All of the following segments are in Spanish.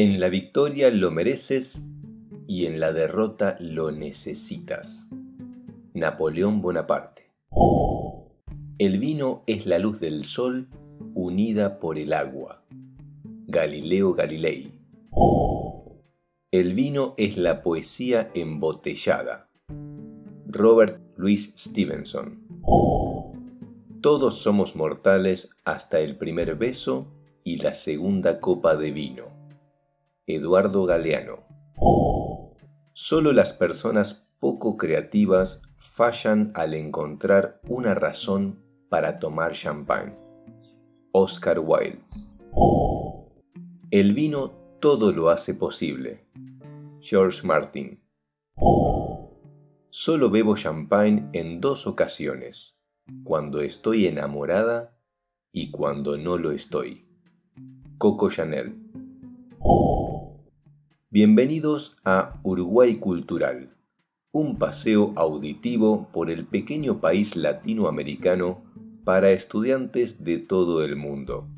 En la victoria lo mereces y en la derrota lo necesitas. Napoleón Bonaparte. El vino es la luz del sol unida por el agua. Galileo Galilei. El vino es la poesía embotellada. Robert Louis Stevenson. Todos somos mortales hasta el primer beso y la segunda copa de vino. Eduardo Galeano. Solo las personas poco creativas fallan al encontrar una razón para tomar champán. Oscar Wilde. El vino todo lo hace posible. George Martin. Solo bebo champagne en dos ocasiones, cuando estoy enamorada y cuando no lo estoy. Coco Chanel. Bienvenidos a Uruguay Cultural, un paseo auditivo por el pequeño país latinoamericano para estudiantes de todo el mundo.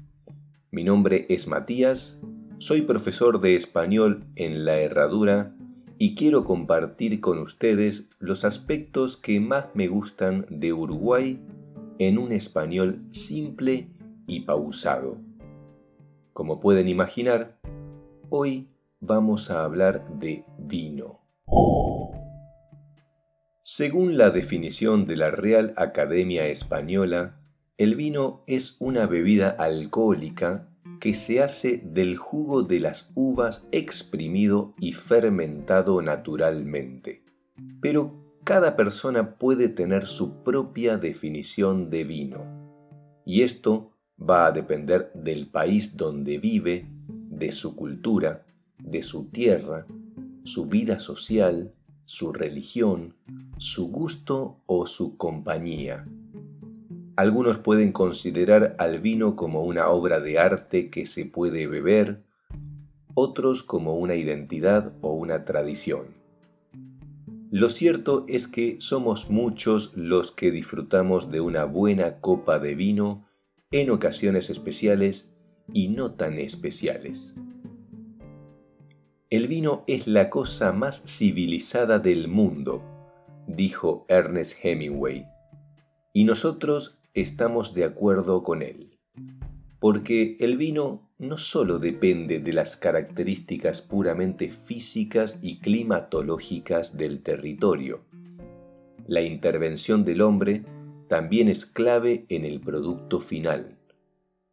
Mi nombre es Matías, soy profesor de español en La Herradura y quiero compartir con ustedes los aspectos que más me gustan de Uruguay en un español simple y pausado. Como pueden imaginar, hoy vamos a hablar de vino. Según la definición de la Real Academia Española, el vino es una bebida alcohólica que se hace del jugo de las uvas exprimido y fermentado naturalmente. Pero cada persona puede tener su propia definición de vino, y esto va a depender del país donde vive, de su cultura, de su tierra, su vida social, su religión, su gusto o su compañía. Algunos pueden considerar al vino como una obra de arte que se puede beber, otros como una identidad o una tradición. Lo cierto es que somos muchos los que disfrutamos de una buena copa de vino en ocasiones especiales y no tan especiales. El vino es la cosa más civilizada del mundo, dijo Ernest Hemingway, y nosotros estamos de acuerdo con él, porque el vino no solo depende de las características puramente físicas y climatológicas del territorio. La intervención del hombre también es clave en el producto final.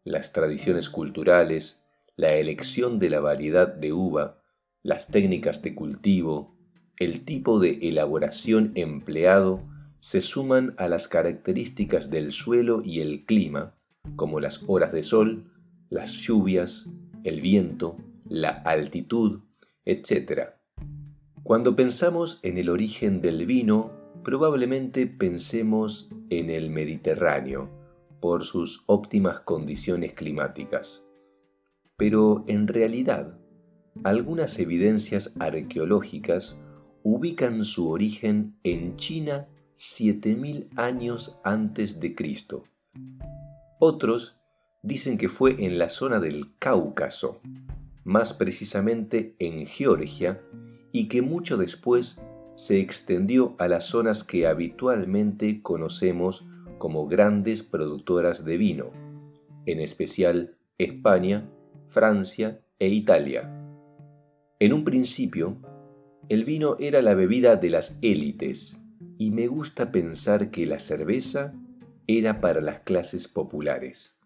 Las tradiciones culturales, la elección de la variedad de uva, las técnicas de cultivo, el tipo de elaboración empleado se suman a las características del suelo y el clima, como las horas de sol, las lluvias, el viento, la altitud, etc. Cuando pensamos en el origen del vino, probablemente pensemos en el Mediterráneo, por sus óptimas condiciones climáticas. Pero en realidad, algunas evidencias arqueológicas ubican su origen en China 7000 años antes de Cristo. Otros dicen que fue en la zona del Cáucaso, más precisamente en Georgia, y que mucho después se extendió a las zonas que habitualmente conocemos como grandes productoras de vino, en especial España, Francia e Italia. En un principio, el vino era la bebida de las élites, y me gusta pensar que la cerveza era para las clases populares.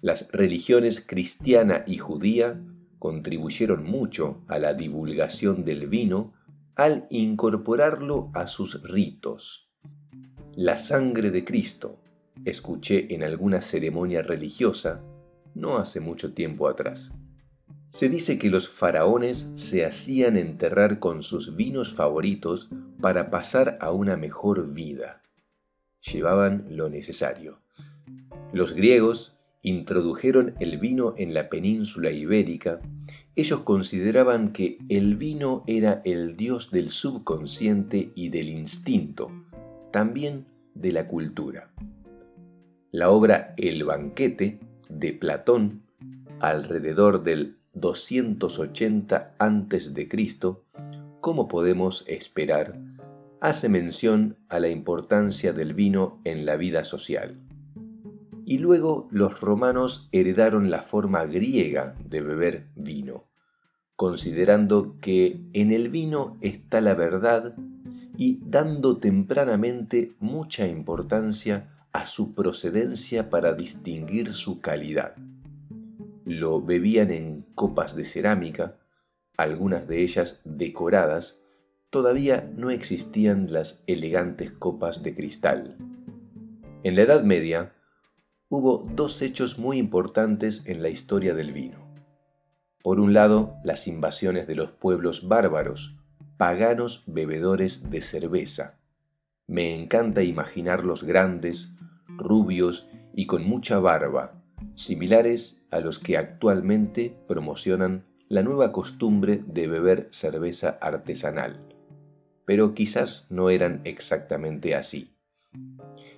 Las religiones cristiana y judía contribuyeron mucho a la divulgación del vino al incorporarlo a sus ritos. La sangre de Cristo, escuché en alguna ceremonia religiosa no hace mucho tiempo atrás. Se dice que los faraones se hacían enterrar con sus vinos favoritos para pasar a una mejor vida. Llevaban lo necesario. Los griegos introdujeron el vino en la península ibérica. Ellos consideraban que el vino era el dios del subconsciente y del instinto, también de la cultura. La obra El banquete de Platón, alrededor del 280 a.C., como podemos esperar, hace mención a la importancia del vino en la vida social. Y luego los romanos heredaron la forma griega de beber vino, considerando que en el vino está la verdad y dando tempranamente mucha importancia a su procedencia para distinguir su calidad. Lo bebían en copas de cerámica, algunas de ellas decoradas, todavía no existían las elegantes copas de cristal. En la Edad Media hubo dos hechos muy importantes en la historia del vino. Por un lado, las invasiones de los pueblos bárbaros, paganos bebedores de cerveza. Me encanta imaginarlos grandes, rubios y con mucha barba, similares a los que actualmente promocionan la nueva costumbre de beber cerveza artesanal, pero quizás no eran exactamente así.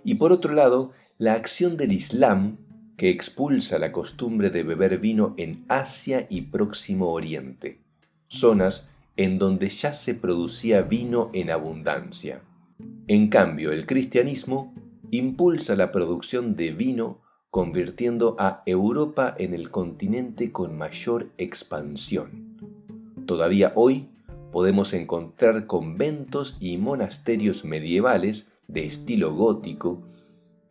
Y por otro lado, la acción del Islam que expulsa la costumbre de beber vino en Asia y Próximo Oriente, zonas en donde ya se producía vino en abundancia. En cambio, el cristianismo impulsa la producción de vino convirtiendo a Europa en el continente con mayor expansión. Todavía hoy podemos encontrar conventos y monasterios medievales de estilo gótico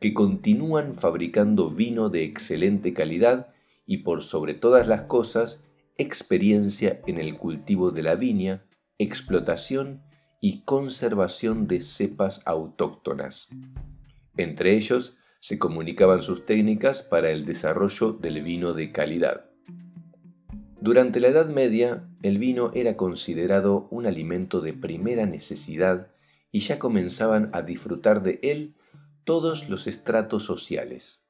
que continúan fabricando vino de excelente calidad y por sobre todas las cosas experiencia en el cultivo de la viña, explotación y conservación de cepas autóctonas. Entre ellos se comunicaban sus técnicas para el desarrollo del vino de calidad. Durante la Edad Media, el vino era considerado un alimento de primera necesidad y ya comenzaban a disfrutar de él todos los estratos sociales.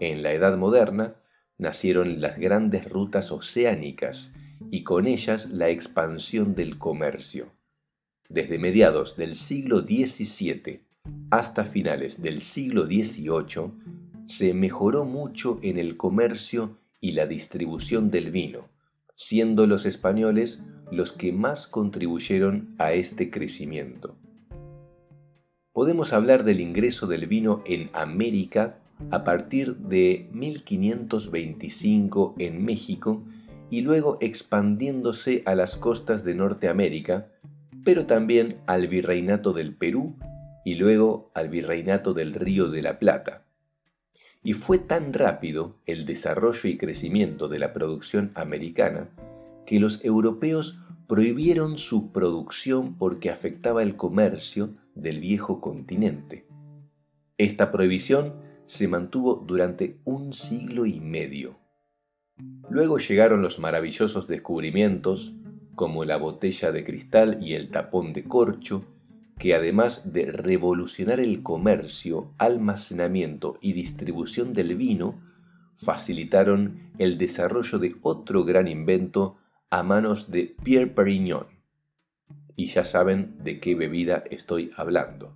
En la Edad Moderna nacieron las grandes rutas oceánicas y con ellas la expansión del comercio. Desde mediados del siglo XVII hasta finales del siglo XVIII se mejoró mucho en el comercio y la distribución del vino, siendo los españoles los que más contribuyeron a este crecimiento. Podemos hablar del ingreso del vino en América a partir de 1525 en México y luego expandiéndose a las costas de Norteamérica, pero también al virreinato del Perú y luego al virreinato del Río de la Plata. Y fue tan rápido el desarrollo y crecimiento de la producción americana que los europeos prohibieron su producción porque afectaba el comercio del viejo continente. Esta prohibición se mantuvo durante un siglo y medio. Luego llegaron los maravillosos descubrimientos como la botella de cristal y el tapón de corcho, que además de revolucionar el comercio, almacenamiento y distribución del vino, facilitaron el desarrollo de otro gran invento a manos de Pierre Perignon. Y ya saben de qué bebida estoy hablando.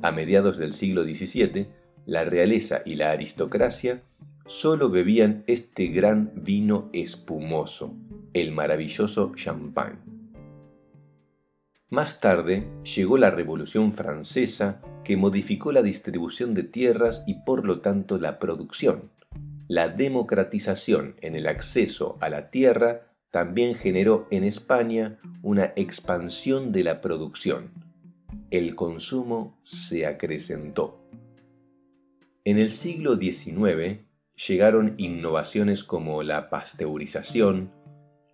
A mediados del siglo XVII, la realeza y la aristocracia solo bebían este gran vino espumoso, el maravilloso champagne. Más tarde llegó la Revolución Francesa que modificó la distribución de tierras y por lo tanto la producción. La democratización en el acceso a la tierra también generó en España una expansión de la producción. El consumo se acrecentó. En el siglo XIX llegaron innovaciones como la pasteurización,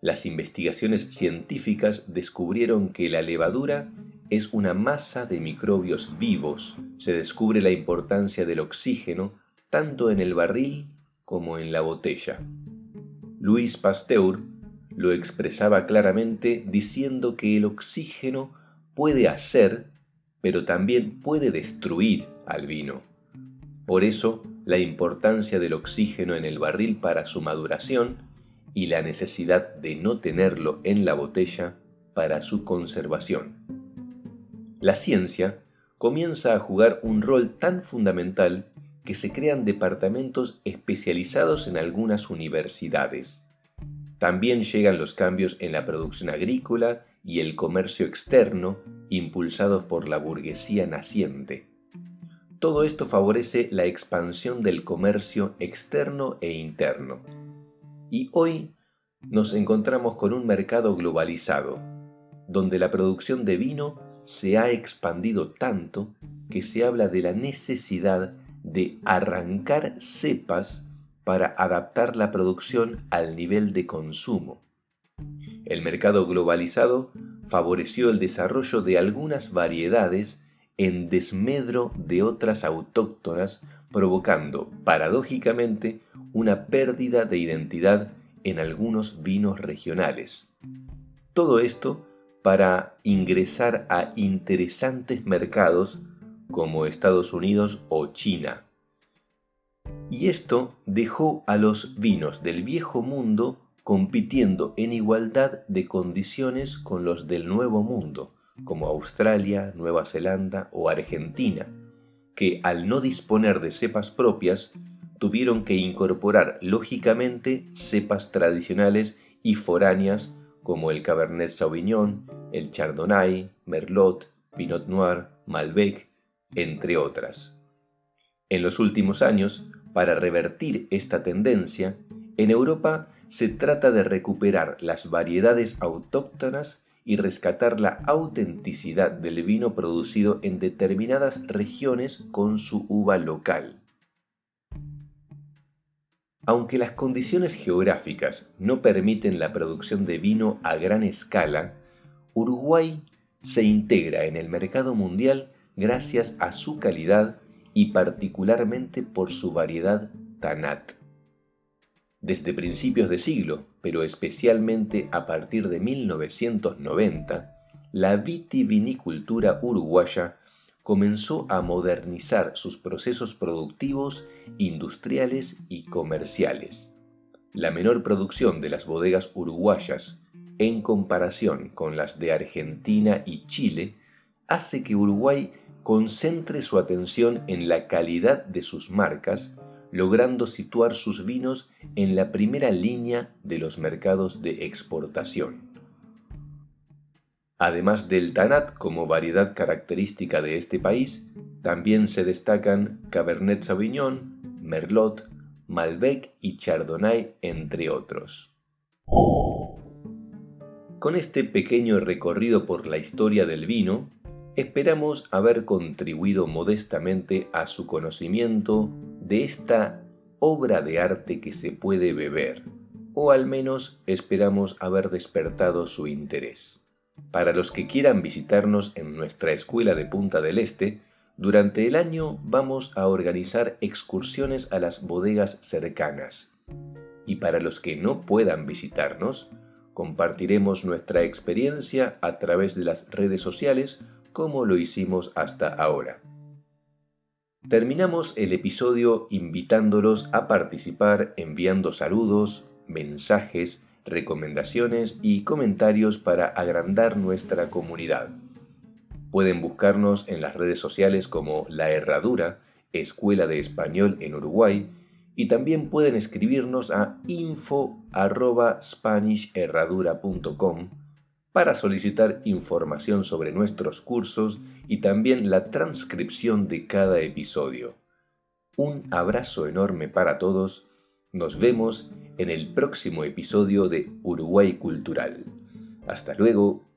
las investigaciones científicas descubrieron que la levadura es una masa de microbios vivos. Se descubre la importancia del oxígeno tanto en el barril como en la botella. Louis Pasteur lo expresaba claramente diciendo que el oxígeno puede hacer, pero también puede destruir al vino. Por eso, la importancia del oxígeno en el barril para su maduración y la necesidad de no tenerlo en la botella para su conservación. La ciencia comienza a jugar un rol tan fundamental que se crean departamentos especializados en algunas universidades. También llegan los cambios en la producción agrícola y el comercio externo impulsados por la burguesía naciente. Todo esto favorece la expansión del comercio externo e interno. Y hoy nos encontramos con un mercado globalizado, donde la producción de vino se ha expandido tanto que se habla de la necesidad de arrancar cepas para adaptar la producción al nivel de consumo. El mercado globalizado favoreció el desarrollo de algunas variedades en desmedro de otras autóctonas, provocando, paradójicamente, una pérdida de identidad en algunos vinos regionales. Todo esto para ingresar a interesantes mercados como Estados Unidos o China. Y esto dejó a los vinos del viejo mundo compitiendo en igualdad de condiciones con los del nuevo mundo, como Australia, Nueva Zelanda o Argentina, que al no disponer de cepas propias, tuvieron que incorporar lógicamente cepas tradicionales y foráneas como el Cabernet Sauvignon, el Chardonnay, Merlot, Pinot Noir, Malbec, entre otras. En los últimos años, para revertir esta tendencia, en Europa se trata de recuperar las variedades autóctonas y rescatar la autenticidad del vino producido en determinadas regiones con su uva local. Aunque las condiciones geográficas no permiten la producción de vino a gran escala, Uruguay se integra en el mercado mundial gracias a su calidad y particularmente por su variedad Tanat. Desde principios de siglo, pero especialmente a partir de 1990, la vitivinicultura uruguaya comenzó a modernizar sus procesos productivos, industriales y comerciales. La menor producción de las bodegas uruguayas en comparación con las de Argentina y Chile hace que Uruguay concentre su atención en la calidad de sus marcas, logrando situar sus vinos en la primera línea de los mercados de exportación. Además del Tanat como variedad característica de este país, también se destacan Cabernet Sauvignon, Merlot, Malbec y Chardonnay, entre otros. Con este pequeño recorrido por la historia del vino, esperamos haber contribuido modestamente a su conocimiento de esta obra de arte que se puede beber, o al menos esperamos haber despertado su interés. Para los que quieran visitarnos en nuestra escuela de Punta del Este, durante el año vamos a organizar excursiones a las bodegas cercanas. Y para los que no puedan visitarnos, compartiremos nuestra experiencia a través de las redes sociales como lo hicimos hasta ahora. Terminamos el episodio invitándolos a participar enviando saludos, mensajes, recomendaciones y comentarios para agrandar nuestra comunidad. Pueden buscarnos en las redes sociales como La Herradura, Escuela de Español en Uruguay, y también pueden escribirnos a info.spanishherradura.com para solicitar información sobre nuestros cursos y también la transcripción de cada episodio. Un abrazo enorme para todos. Nos vemos en el próximo episodio de Uruguay Cultural. Hasta luego.